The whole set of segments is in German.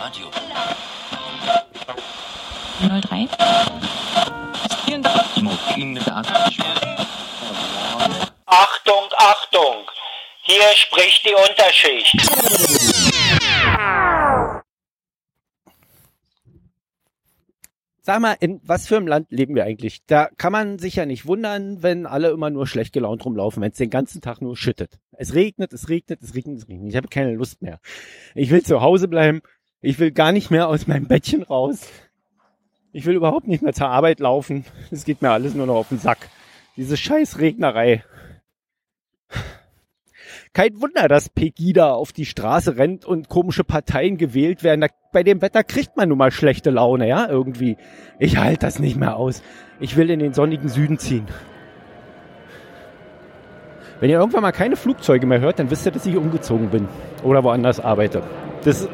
Radio. 03. Achtung, Achtung! Hier spricht die Unterschicht. Sag mal, in was für einem Land leben wir eigentlich? Da kann man sich ja nicht wundern, wenn alle immer nur schlecht gelaunt rumlaufen, wenn es den ganzen Tag nur schüttet. Es regnet, es regnet, es regnet, es regnet. Ich habe keine Lust mehr. Ich will zu Hause bleiben. Ich will gar nicht mehr aus meinem Bettchen raus. Ich will überhaupt nicht mehr zur Arbeit laufen. Es geht mir alles nur noch auf den Sack. Diese scheiß Regnerei. Kein Wunder, dass Pegida auf die Straße rennt und komische Parteien gewählt werden. Bei dem Wetter kriegt man nun mal schlechte Laune, ja, irgendwie. Ich halte das nicht mehr aus. Ich will in den sonnigen Süden ziehen. Wenn ihr irgendwann mal keine Flugzeuge mehr hört, dann wisst ihr, dass ich umgezogen bin oder woanders arbeite. Das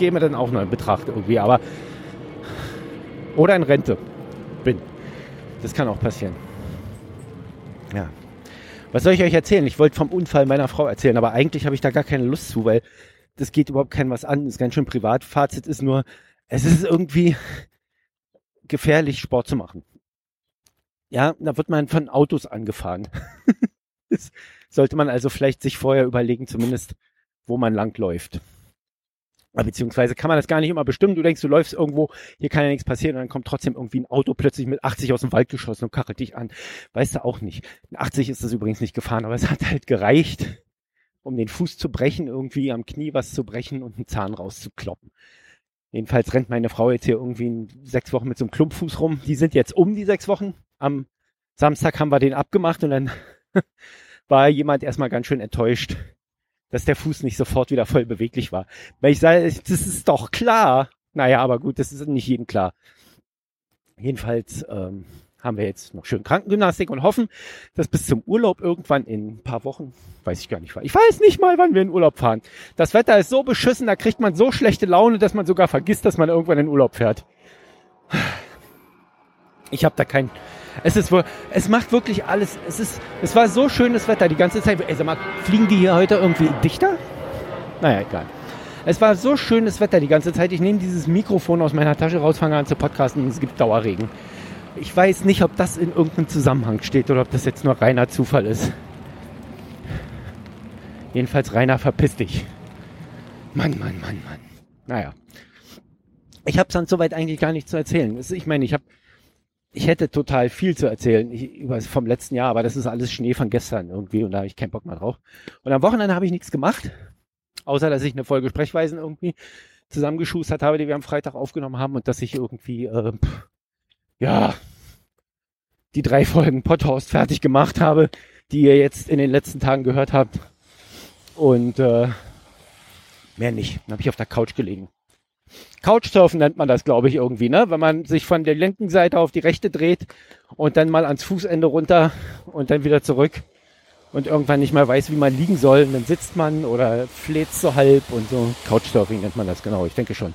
wir dann auch noch in Betracht irgendwie, aber oder in Rente bin. Das kann auch passieren. Ja. Was soll ich euch erzählen? Ich wollte vom Unfall meiner Frau erzählen, aber eigentlich habe ich da gar keine Lust zu, weil das geht überhaupt keinem was an. Das ist ganz schön privat. Fazit ist nur, es ist irgendwie gefährlich, Sport zu machen. Ja, da wird man von Autos angefahren. das sollte man also vielleicht sich vorher überlegen, zumindest, wo man langläuft. Beziehungsweise kann man das gar nicht immer bestimmen. Du denkst, du läufst irgendwo, hier kann ja nichts passieren und dann kommt trotzdem irgendwie ein Auto plötzlich mit 80 aus dem Wald geschossen und kachelt dich an. Weißt du auch nicht. 80 ist das übrigens nicht gefahren, aber es hat halt gereicht, um den Fuß zu brechen, irgendwie am Knie was zu brechen und einen Zahn rauszukloppen. Jedenfalls rennt meine Frau jetzt hier irgendwie in sechs Wochen mit so einem Klumpfuß rum. Die sind jetzt um die sechs Wochen. Am Samstag haben wir den abgemacht und dann war jemand erstmal ganz schön enttäuscht, dass der Fuß nicht sofort wieder voll beweglich war. Weil ich sage, das ist doch klar. Naja, aber gut, das ist nicht jedem klar. Jedenfalls ähm, haben wir jetzt noch schön Krankengymnastik und hoffen, dass bis zum Urlaub irgendwann in ein paar Wochen, weiß ich gar nicht, ich weiß nicht mal, wann wir in Urlaub fahren. Das Wetter ist so beschissen, da kriegt man so schlechte Laune, dass man sogar vergisst, dass man irgendwann in Urlaub fährt. Ich habe da kein, es ist wohl, es macht wirklich alles. Es ist, es war so schönes Wetter die ganze Zeit. Ey, sag mal, fliegen die hier heute irgendwie dichter? Naja, egal. Es war so schönes Wetter die ganze Zeit. Ich nehme dieses Mikrofon aus meiner Tasche raus, fange an zu podcasten und es gibt Dauerregen. Ich weiß nicht, ob das in irgendeinem Zusammenhang steht oder ob das jetzt nur reiner Zufall ist. Jedenfalls reiner verpiss dich. Mann, Mann, Mann, Mann. Naja. Ich habe sonst soweit eigentlich gar nichts zu erzählen. Ich meine, ich habe ich hätte total viel zu erzählen ich, über vom letzten Jahr, aber das ist alles Schnee von gestern irgendwie und da habe ich keinen Bock mehr drauf. Und am Wochenende habe ich nichts gemacht, außer dass ich eine Folge Sprechweisen irgendwie zusammengeschustert habe, die wir am Freitag aufgenommen haben und dass ich irgendwie äh, ja die drei Folgen Podhost fertig gemacht habe, die ihr jetzt in den letzten Tagen gehört habt. Und äh, mehr nicht. Dann habe ich auf der Couch gelegen. Couchsurfen nennt man das, glaube ich, irgendwie, ne? Wenn man sich von der linken Seite auf die rechte dreht und dann mal ans Fußende runter und dann wieder zurück und irgendwann nicht mehr weiß, wie man liegen soll, und dann sitzt man oder fleht so halb und so. Couchsurfing nennt man das, genau, ich denke schon.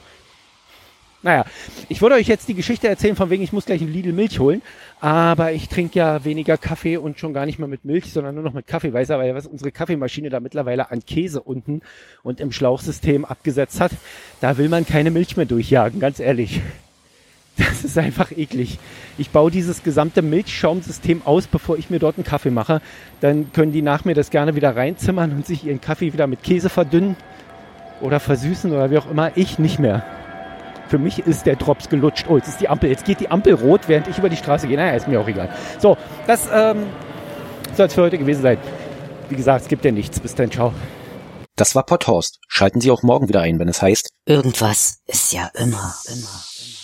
Naja, ich wollte euch jetzt die Geschichte erzählen, von wegen ich muss gleich ein Lidl Milch holen, aber ich trinke ja weniger Kaffee und schon gar nicht mehr mit Milch, sondern nur noch mit Kaffeeweißer, weil was unsere Kaffeemaschine da mittlerweile an Käse unten und im Schlauchsystem abgesetzt hat, da will man keine Milch mehr durchjagen, ganz ehrlich. Das ist einfach eklig. Ich baue dieses gesamte Milchschaumsystem aus, bevor ich mir dort einen Kaffee mache. Dann können die nach mir das gerne wieder reinzimmern und sich ihren Kaffee wieder mit Käse verdünnen oder versüßen oder wie auch immer. Ich nicht mehr. Für mich ist der Drops gelutscht. Oh, jetzt ist die Ampel. Jetzt geht die Ampel rot, während ich über die Straße gehe. Naja, ist mir auch egal. So, das ähm, soll es für heute gewesen sein. Wie gesagt, es gibt ja nichts. Bis dann, ciao. Das war Potthorst. Schalten Sie auch morgen wieder ein, wenn es heißt. Irgendwas ist ja immer, immer, immer.